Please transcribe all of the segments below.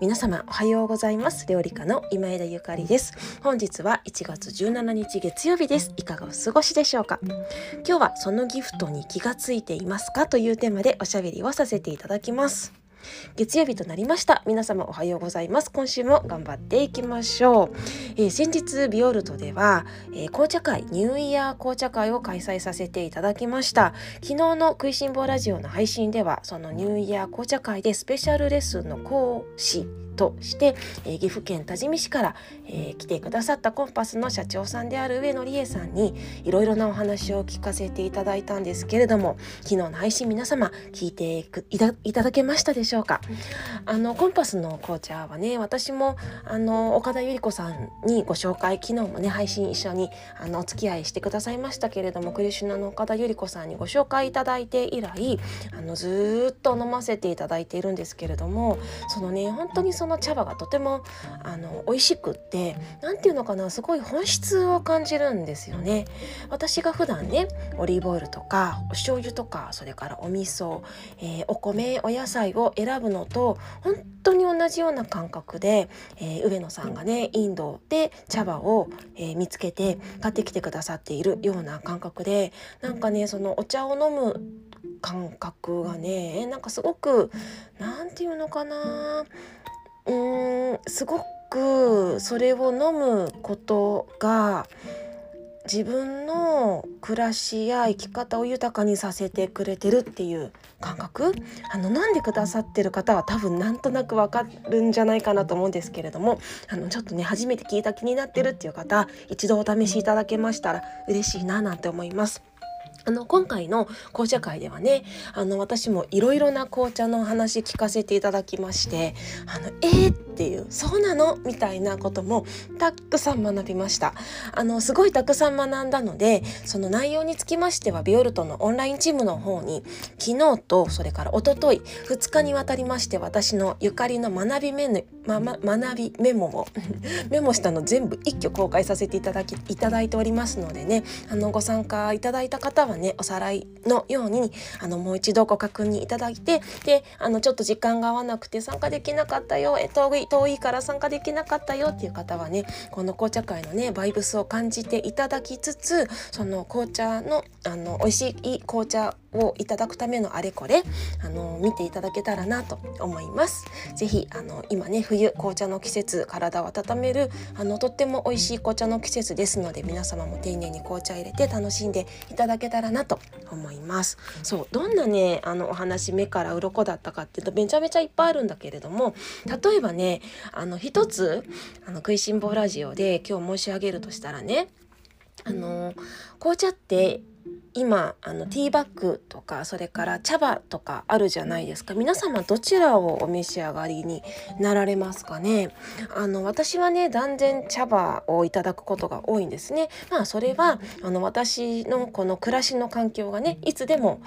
皆様おはようございます。料理家の今枝ゆかりです。本日は1月17日月曜日です。いかがお過ごしでしょうか？今日はそのギフトに気がついていますか？というテーマでおしゃべりをさせていただきます。月曜日となりました。皆様おはようございます。今週も頑張っていきましょう、えー、先日ビオルトでは、えー、紅茶会ニューイヤー紅茶会を開催させていただきました。昨日の食いしん坊ラジオの配信ではそのニューイヤー紅茶会でスペシャルレッスンの講師として、えー、岐阜県多治見市から、えー、来てくださったコンパスの社長さんである上野理恵さんにいろいろなお話を聞かせていただいたんですけれども昨日の配信皆様聞いていただけましたでしょうか。あのコンパスの紅茶はね私もあの岡田由里子さんにご紹介昨日もね配信一緒にあのお付き合いしてくださいましたけれどもクリシュナの岡田由里子さんにご紹介いただいて以来あのずっと飲ませていただいているんですけれどもそのね本当にそのの茶葉がとてもあの美味しくって何て言うのかなすごい本質を感じるんですよね。私が普段ねオリーブオイルとかお醤油とかそれからお味噌、えー、お米お野菜を選ぶのと本当に同じような感覚で、えー、上野さんがねインドで茶葉を、えー、見つけて買ってきてくださっているような感覚でなんかねそのお茶を飲む感覚がねなんかすごく何て言うのかなうーんすごくそれを飲むことが自分の暮らしや生き方を豊かにさせてくれてるっていう感覚？あの飲んでくださってる方は多分なんとなくわかるんじゃないかなと思うんですけれどもあのちょっとね初めて聞いた気になってるっていう方一度お試しいただけましたら嬉しいななんて思います。あの今回の紅茶会ではねあの私もいろいろな紅茶の話聞かせていただきましてあのえー、っていう。そうなの？みたいなこともたくさん学びました。あのすごいたくさん学んだのでその内容につきましてはビオルトのオンラインチームの方に昨日とそれから一昨日2日にわたりまして私のゆかりの学びメ,、まま、学びメモを メモしたの全部一挙公開させていただきいただいておりますのでねあのご参加いただいた方はねおさらいのようにあのもう一度ご確認いただいてであのちょっと時間が合わなくて参加できなかったよえ遠い遠いから参加できなかったよっていう方はねこの紅茶会のねバイブスを感じていただきつつその紅茶のあの美味しい紅茶をいただくためのあれこれあの見ていただけたらなと思います。ぜひあの今ね冬紅茶の季節体を温めるあのとっても美味しい紅茶の季節ですので皆様も丁寧に紅茶入れて楽しんでいただけたらなと思います。そうどんなねあのお話目から鱗だったかっていうとめちゃめちゃいっぱいあるんだけれども例えばねあの一つあの食いしん坊ラジオで今日申し上げるとしたらねあの紅茶って今あのティーバッグとかそれから茶葉とかあるじゃないですか。皆様どちらをお召し上がりになられますかね。あの私はね断然茶葉をいただくことが多いんですね。まあそれはあの私のこの暮らしの環境がねいつでも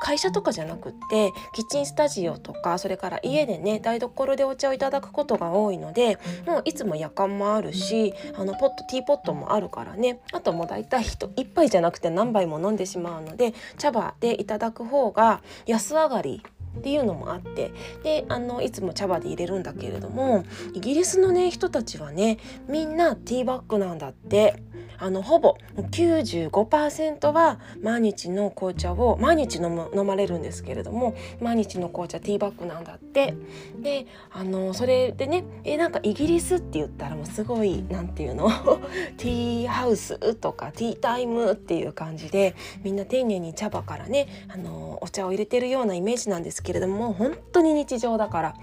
会社とかじゃなくってキッチンスタジオとかそれから家でね台所でお茶をいただくことが多いのでもういつも夜間もあるしあのポットティーポットもあるからね。あともう大体1杯じゃなくて何杯も飲んでししまうので茶葉でいただく方が安上がりっていうのもあってであのいつも茶葉で入れるんだけれどもイギリスのね人たちはねみんなティーバッグなんだって。あのほぼ95%は毎日の紅茶を毎日飲む飲まれるんですけれども毎日の紅茶ティーバッグなんだって。であのそれでねえなんかイギリスって言ったらもうすごい何て言うの？ティーハウスとかティータイムっていう感じでみんな丁寧に茶葉からねあのお茶を入れてるようなイメージなんですけどけれども本当に日常だから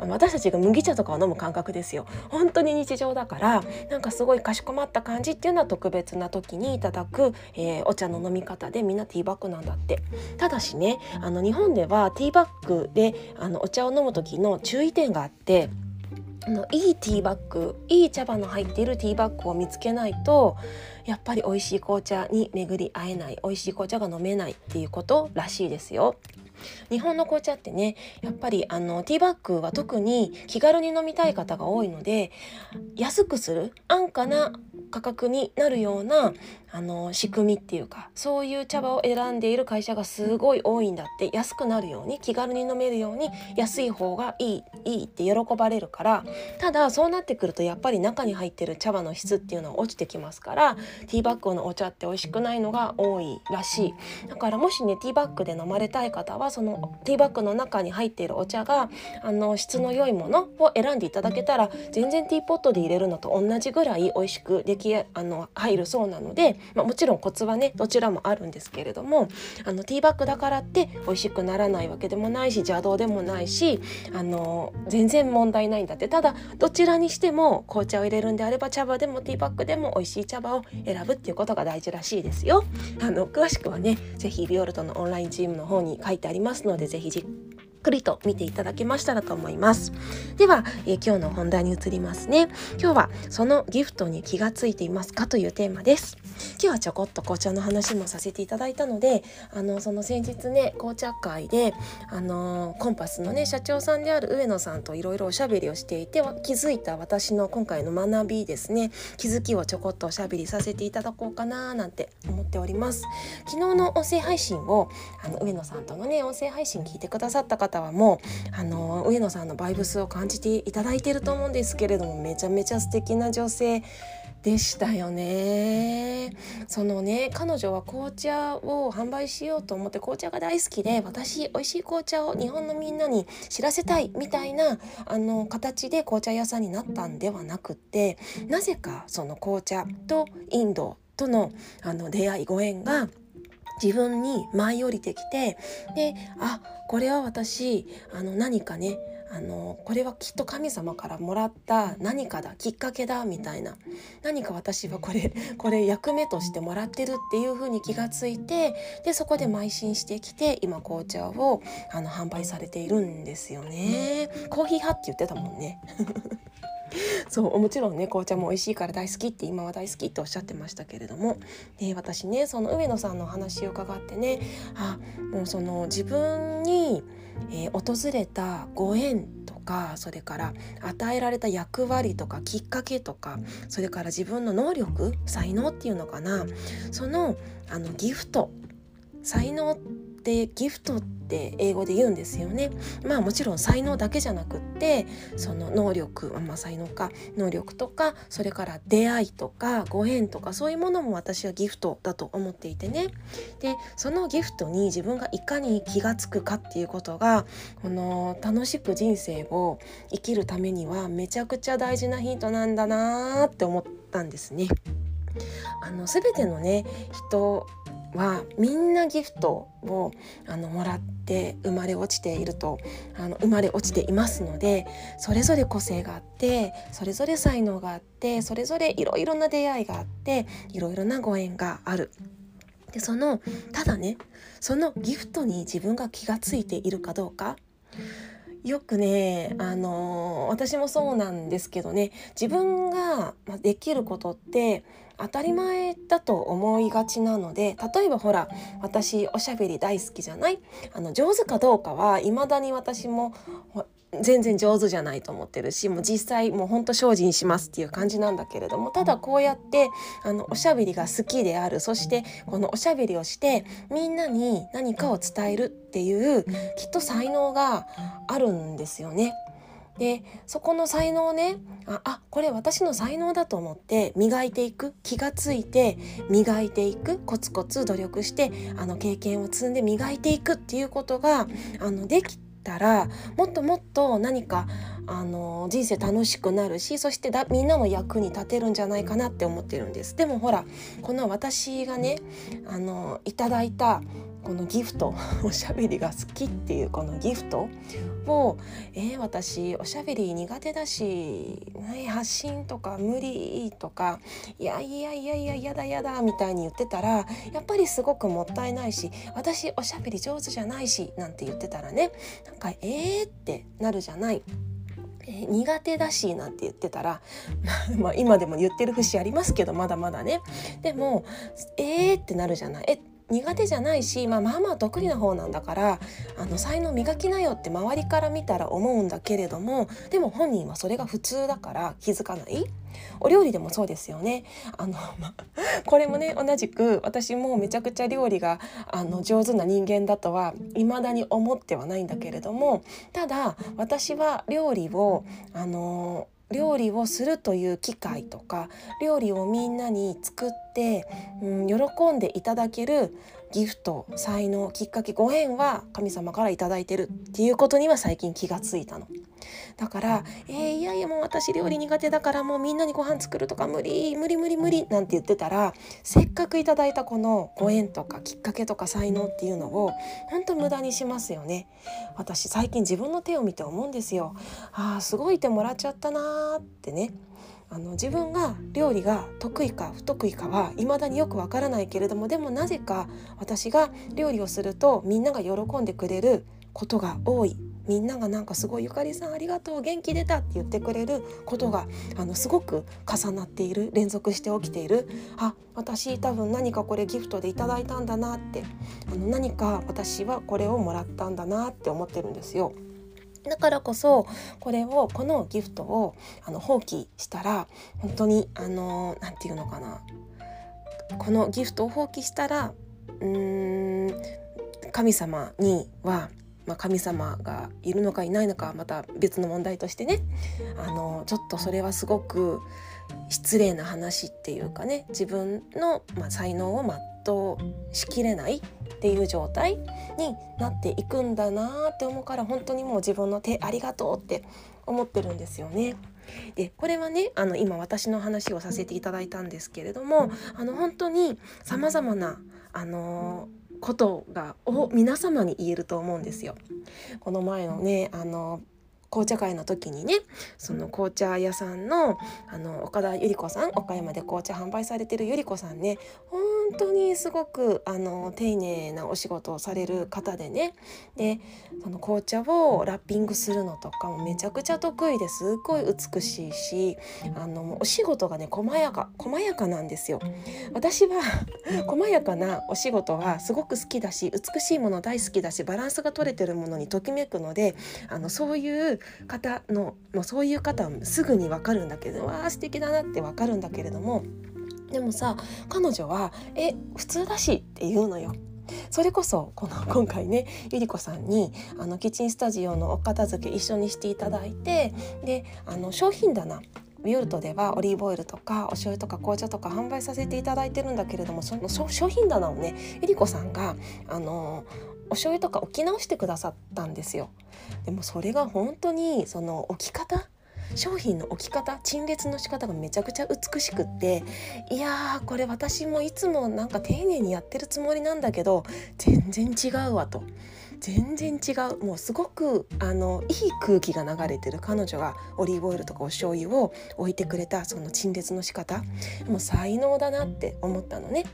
私たちが麦茶とかを飲む感覚ですよ本当に日常だからなんかすごいかしこまった感じっていうのは特別な時にいただく、えー、お茶の飲み方でみんなティーバッグなんだってただしねあの日本ではティーバッグであのお茶を飲む時の注意点があってあのいいティーバッグいい茶葉の入っているティーバッグを見つけないとやっぱり美味しい紅茶に巡り合えない美味しい紅茶が飲めないっていうことらしいですよ。日本の紅茶ってねやっぱりあのティーバッグは特に気軽に飲みたい方が多いので安くする安価な価格になるようなあの仕組みっていうかそういう茶葉を選んでいる会社がすごい多いんだって安くなるように気軽に飲めるように安い方がいいいいって喜ばれるからただそうなってくるとやっぱり中に入ってる茶葉の質っていうのは落ちてきますからティーバッグのお茶って美味しくないのが多いらしい。だからもしねティーバッグで飲まれたい方はそのティーバッグの中に入っているお茶があの質の良いものを選んでいただけたら全然ティーポットで入れるのと同じぐらい美味しくできあの入るそうなので、まあ、もちろんコツはねどちらもあるんですけれどもあのティーバッグだからって美味しくならないわけでもないし邪道でもないしあの全然問題ないんだってただどちらにしても紅茶を入れるんであれば茶葉でもティーバッグでも美味しい茶葉を選ぶっていうことが大事らしいですよ。あの詳しくはね是非ビオルトのオンラインチームの方に書いてありますので是非じっくりと見ていただけましたらと思います。では、えー、今日の本題に移りますね。今日はそのギフトに気がついていますかというテーマです。今日はちょこっと紅茶の話もさせていただいたのであのその先日ね紅茶会であのコンパスのね社長さんである上野さんといろいろおしゃべりをしていて気づいた私の今回の学びですね。気づきをちょこっとおしゃべりさせていただこうかななんて思っております。昨日の音声配信をあの上野さんとのね音声配信聞いてくださった方方はもうあの上野さんのバイブスを感じていただいていると思うんですけれどもめちゃめちゃ素敵な女性でしたよね。そのね彼女は紅茶を販売しようと思って紅茶が大好きで私美味しい紅茶を日本のみんなに知らせたいみたいなあの形で紅茶屋さんになったんではなくってなぜかその紅茶とインドとのあの出会いご縁が自分に舞い降りてきてであこれは私あの何かねあのこれはきっと神様からもらった何かだきっかけだみたいな何か私はこれこれ役目としてもらってるっていう風に気がついてでそこで邁進してきて今紅茶をあの販売されているんですよね。コーヒー派って言ってたもんね そうもちろんね紅茶も美味しいから大好きって今は大好きっておっしゃってましたけれども。で私ねその上野さんのお話を伺ってねあもうその自分に、えー、訪れたご縁とかそれから与えられた役割とかきっかけとかそれから自分の能力才能っていうのかな。そのあのギフト。才能ってギフトって英語で言うんですよね。まあもちろん才能だけじゃなくってその能力、まあ、才能か能力とかそれから出会いとかご縁とかそういうものも私はギフトだと思っていてね。でそのギフトに自分がいかに気が付くかっていうことがこの楽しく人生を生きるためにはめちゃくちゃ大事なヒントなんだなって思ったんですね。あの全てのね人はみんなギフトをあのもらって生まれ落ちているとあの生まれ落ちていますのでそれぞれ個性があってそれぞれ才能があってそれぞれいろいろな出会いがあっていろいろなご縁がある。でそのただねそのギフトに自分が気が付いているかどうかよくねあの私もそうなんですけどね自分ができることって当たり前だと思いがちなので例えばほら私おしゃべり大好きじゃない？あの上手かどうかは未だに私も全然上手じゃないと思ってるしもう実際もうほんと精進しますっていう感じなんだけれどもただこうやってあのおしゃべりが好きであるそしてこのおしゃべりをしてみんなに何かを伝えるっていうきっと才能があるんですよね。でそこの才能をねああこれ私の才能だと思って磨いていく気がついて磨いていくコツコツ努力してあの経験を積んで磨いていくっていうことがあのできたらもっともっと何かあの人生楽しくなるしそしてだみんなの役に立てるんじゃないかなって思ってるんです。でもほらこの私がねあのいただいたこのギフト おしゃべりが好きっていうこのギフトをえー、私おしゃべり苦手だし、ね、発信とか無理とかいやいやいやいややだやだみたいに言ってたらやっぱりすごくもったいないし私おしゃべり上手じゃないしなんて言ってたらねなんかえーってなるじゃない。えー、苦手だしなんて言ってたら、まあ、今でも言ってる節ありますけどまだまだねでもえーってなるじゃないえ苦手じゃないし、まあ、まあまあ得意な方なんだからあの才能磨きなよって周りから見たら思うんだけれどもでも本人はそれが普通だから気づかない。お料理でもそうですよね。あの、まこれもね同じく私もめちゃくちゃ料理があの上手な人間だとは未だに思ってはないんだけれどもただ私は料理をあの料理をするという機会とか料理をみんなに作って、うん、喜んでいただけるギフト才能きっかけご縁は神様から頂いてるっていうことには最近気がついたの。だから「えー、いやいやもう私料理苦手だからもうみんなにご飯作るとか無理無理無理無理」なんて言ってたらせっかくいただいたこのご縁とかきっかけとか才能っていうのを本当無駄にしますよね。私最近自分の手を見て思うんですよ。あーすごい手もらっちゃったなーってね。あの自分が料理が得意か不得意かは未だによくわからないけれどもでもなぜか私が料理をするとみんなが喜んでくれることが多い。みんながなんかすごい「ゆかりさんありがとう元気出た」って言ってくれることがあのすごく重なっている連続して起きている。あ私多分何かこれギフトでいただいたんだなって。あの何か私はこれをもらったんだなって思ってるんですよ。だからこそこれをこのギフトをあの放棄したら本当にあの何て言うのかな。このギフトを放棄したらうーん神様にはまあ、神様がいるのかいないのかまた別の問題としてねあのちょっとそれはすごく失礼な話っていうかね自分の、まあ、才能を全うしきれないっていう状態になっていくんだなって思うから本当にもう自分の手ありがとうって思ってるんですよね。でこれはねあの今私の話をさせていただいたんですけれどもあの本当にさまざまなあのことがを皆様に言えると思うんですよ。この前のねあの紅茶会の時にねその紅茶屋さんのあの岡田百合子さん岡山で紅茶販売されてる百合子さんね本当にすごくあの丁寧なお仕事をされる方でねでその紅茶をラッピングするのとかもめちゃくちゃ得意ですっごい美しいしあのお仕事がね細やか細やかなんですよ。私は細やかなお仕事はすごく好きだし美しいもの大好きだしバランスが取れてるものにときめくのであのそういう方の、まあ、そういう方はすぐに分かるんだけどわあ素敵だなって分かるんだけれどもでもさ彼女は「え普通だし」って言うのよ。それこそこの今回ねゆり子さんにあのキッチンスタジオのお片付け一緒にしていただいてであの商品棚ビュールトではオリーブオイルとかお醤油とか紅茶とか販売させていただいてるんだけれどもその商品棚をねゆり子さんがあのお醤油とか置き直してくださったんですよ。でもそれが本当にその置き方商品の置き方陳列の仕方がめちゃくちゃ美しくっていやーこれ私もいつもなんか丁寧にやってるつもりなんだけど全然違うわと。全然違う。もうすごくあのいい空気が流れてる彼女がオリーブオイルとかお醤油を置いてくれたその陳列の仕方。もう才能だなって思ったのね。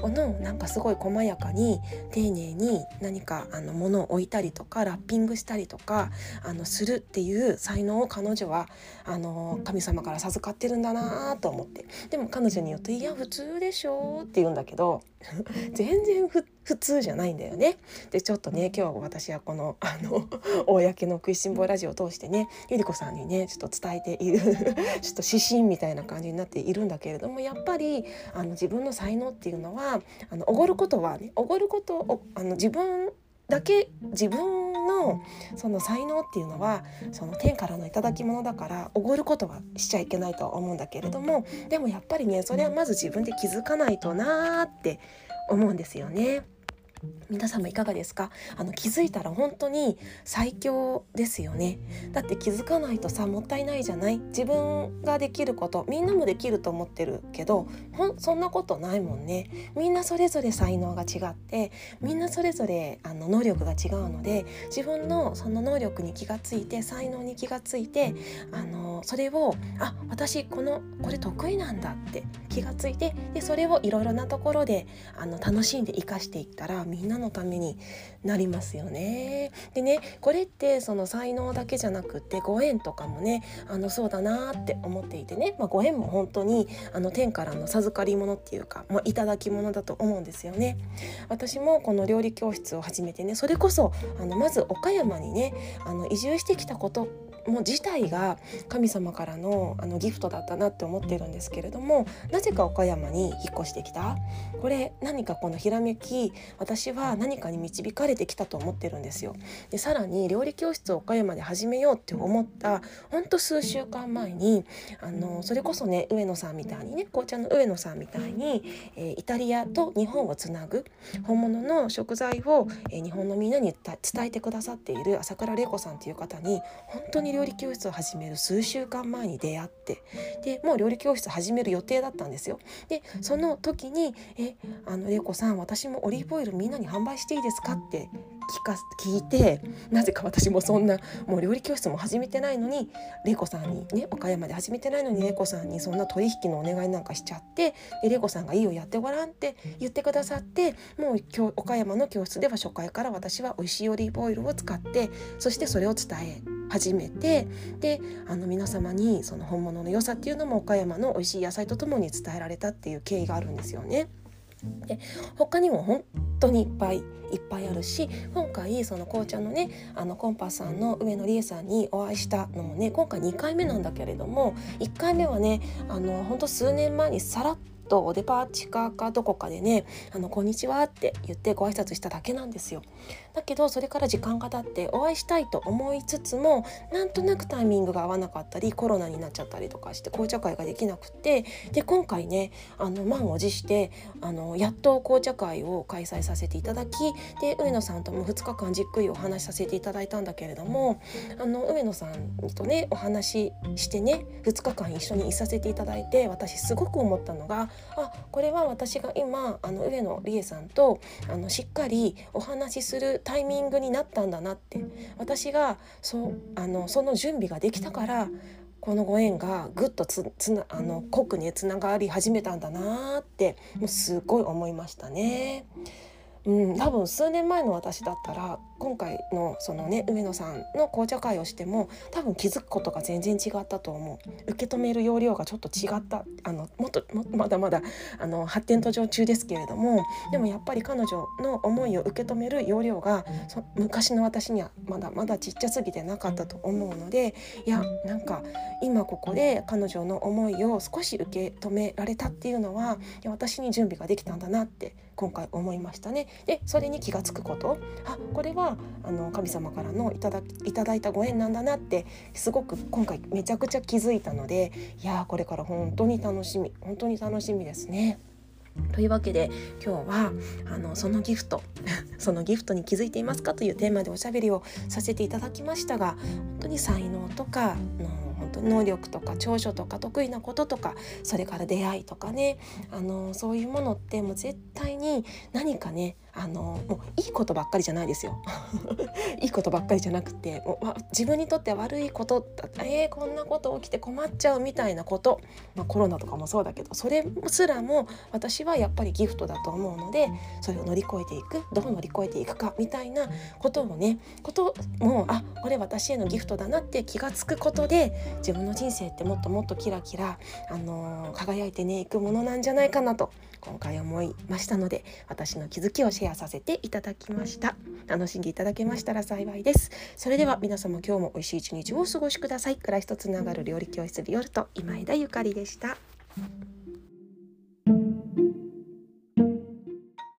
このなんかすごい細やかに丁寧に何かあの物を置いたりとかラッピングしたりとかあのするっていう才能を彼女はあの神様から授かってるんだなと思って。でも彼女によって「いや普通でしょ」って言うんだけど 全然普通じゃないんだよね。でちょっとね今日私はこの あの公の食いしん坊ラジオを通してねゆり子さんにねちょっと伝えている ちょっと指針みたいな感じになっているんだけれどもやっぱりあの自分の才能っていうのはあのおごることはねおごることをあの自分だけ自分のその才能っていうのはその天からの頂き物だからおごることはしちゃいけないとは思うんだけれどもでもやっぱりねそれはまず自分で気づかないとなーって思うんですよね。皆様いかがですか？あの気づいたら本当に最強ですよね。だって気づかないとさもったいないじゃない？自分ができることみんなもできると思ってるけどほんそんなことないもんね。みんなそれぞれ才能が違ってみんなそれぞれあの能力が違うので自分のその能力に気がついて才能に気がついてあのそれをあ私このこれ得意なんだって気がついてでそれをいろいろなところであの楽しんで生かしていったらみんなのためになりますよね。でねこれってその才能だけじゃなくてご縁とかもねあのそうだなって思っていてね、まあ、ご縁も本当にあの天からの授かり物っていうか、まあ、いただき物だと思うんですよね。私もこの料理教室を始めてねそれこそあのまず岡山にねあの移住してきたこともう自体が神様からのあのギフトだったなって思ってるんですけれどもなぜか岡山に引っ越してきたこれ何かこのひらめき私は何かに導かれてきたと思ってるんですよ。でさらに料理教室を岡山で始めようって思ったほんと数週間前にあのそれこそね上野さんみたいにね紅茶の上野さんみたいに、えー、イタリアと日本をつなぐ本物の食材を、えー、日本のみんなに伝えてくださっている朝倉玲子さんという方に本当に料理教室を始める数週間前に出会ってでもう料理教室始める予定だったんですよ。でその時に「えあの玲子さん私もオリーブオイルみんなに販売していいですか?」って聞か聞いてなぜか私もそんなもう料理教室も始めてないのに玲子さんにね岡山で始めてないのに玲子さんにそんな取引のお願いなんかしちゃってで玲子さんが「いいよやってごらん」って言ってくださってもう今日岡山の教室では初回から私は美味しいオリーブオイルを使ってそしてそれを伝え始めてであの皆様にその本物の良さっていうのも岡山の美味しい野菜とともに伝えられたっていう経緯があるんですよね。で他にも本当にいっぱいいっぱいあるし今回その紅茶のねあのコンパスさんの上野理恵さんにお会いしたのもね今回2回目なんだけれども1回目はねあの本当数年前にさらっとデパ地下かどこかでね「あのこんにちは」って言ってご挨拶しただけなんですよ。だけどそれから時間が経ってお会いしたいと思いつつもなんとなくタイミングが合わなかったりコロナになっちゃったりとかして紅茶会ができなくてで今回ねあの満を持してあのやっと紅茶会を開催させていただきで上野さんとも2日間じっくりお話しさせていただいたんだけれどもあの上野さんとねお話ししてね2日間一緒にいさせていただいて私すごく思ったのがあこれは私が今あの上野理恵さんとあのしっかりお話しするタイミングになったんだなって私がそあのその準備ができたからこのご縁がぐっとつつなあの濃くねつながり始めたんだなってもうすごい思いましたね。うん、多分数年前の私だったら今回のそのね上野さんの紅茶会をしても多分気づくことが全然違ったと思う。受け止める要領がちょっと違った。あのもっとまだまだあの発展途上中ですけれどもでもやっぱり彼女の思いを受け止める要領がそ昔の私にはまだまだちっちゃすぎてなかったと思うのでいやなんか今ここで彼女の思いを少し受け止められたっていうのは私に準備ができたんだなって今回思いましたね。でそれに気が付くこと。あこれはあの神様からのいただいただいたご縁なんだなってすごく今回めちゃくちゃ気づいたのでいやこれから本当に楽しみ本当に楽しみですね。というわけで今日はあのそのギフト そのギフトに気づいていますかというテーマでおしゃべりをさせていただきましたが本当に才能とかの本当能力とか長所とか得意なこととかそれから出会いとかねあのそういうものってもう絶対に何かねあのもういいことばっかりじゃないですよ。いいことばっかりじゃなくてもう自分にとって悪いことだえー、こんなこと起きて困っちゃうみたいなこと、まあ、コロナとかもそうだけどそれすらも私はやっぱりギフトだと思うのでそれを乗り越えていく。どう乗り越えていくかみたいなことをねこともあこれ私へのギフトだなって気が付くことで自分の人生ってもっともっとキラキラ、あのー、輝いてねいくものなんじゃないかなと。今回思いましたので私の気づきをシェアさせていただきました。楽しんでいただけましたら幸いです。それでは皆様今日も美味しい一日をお過ごしください。暮らしとつながる料理教室ビオルト今枝ゆかりでした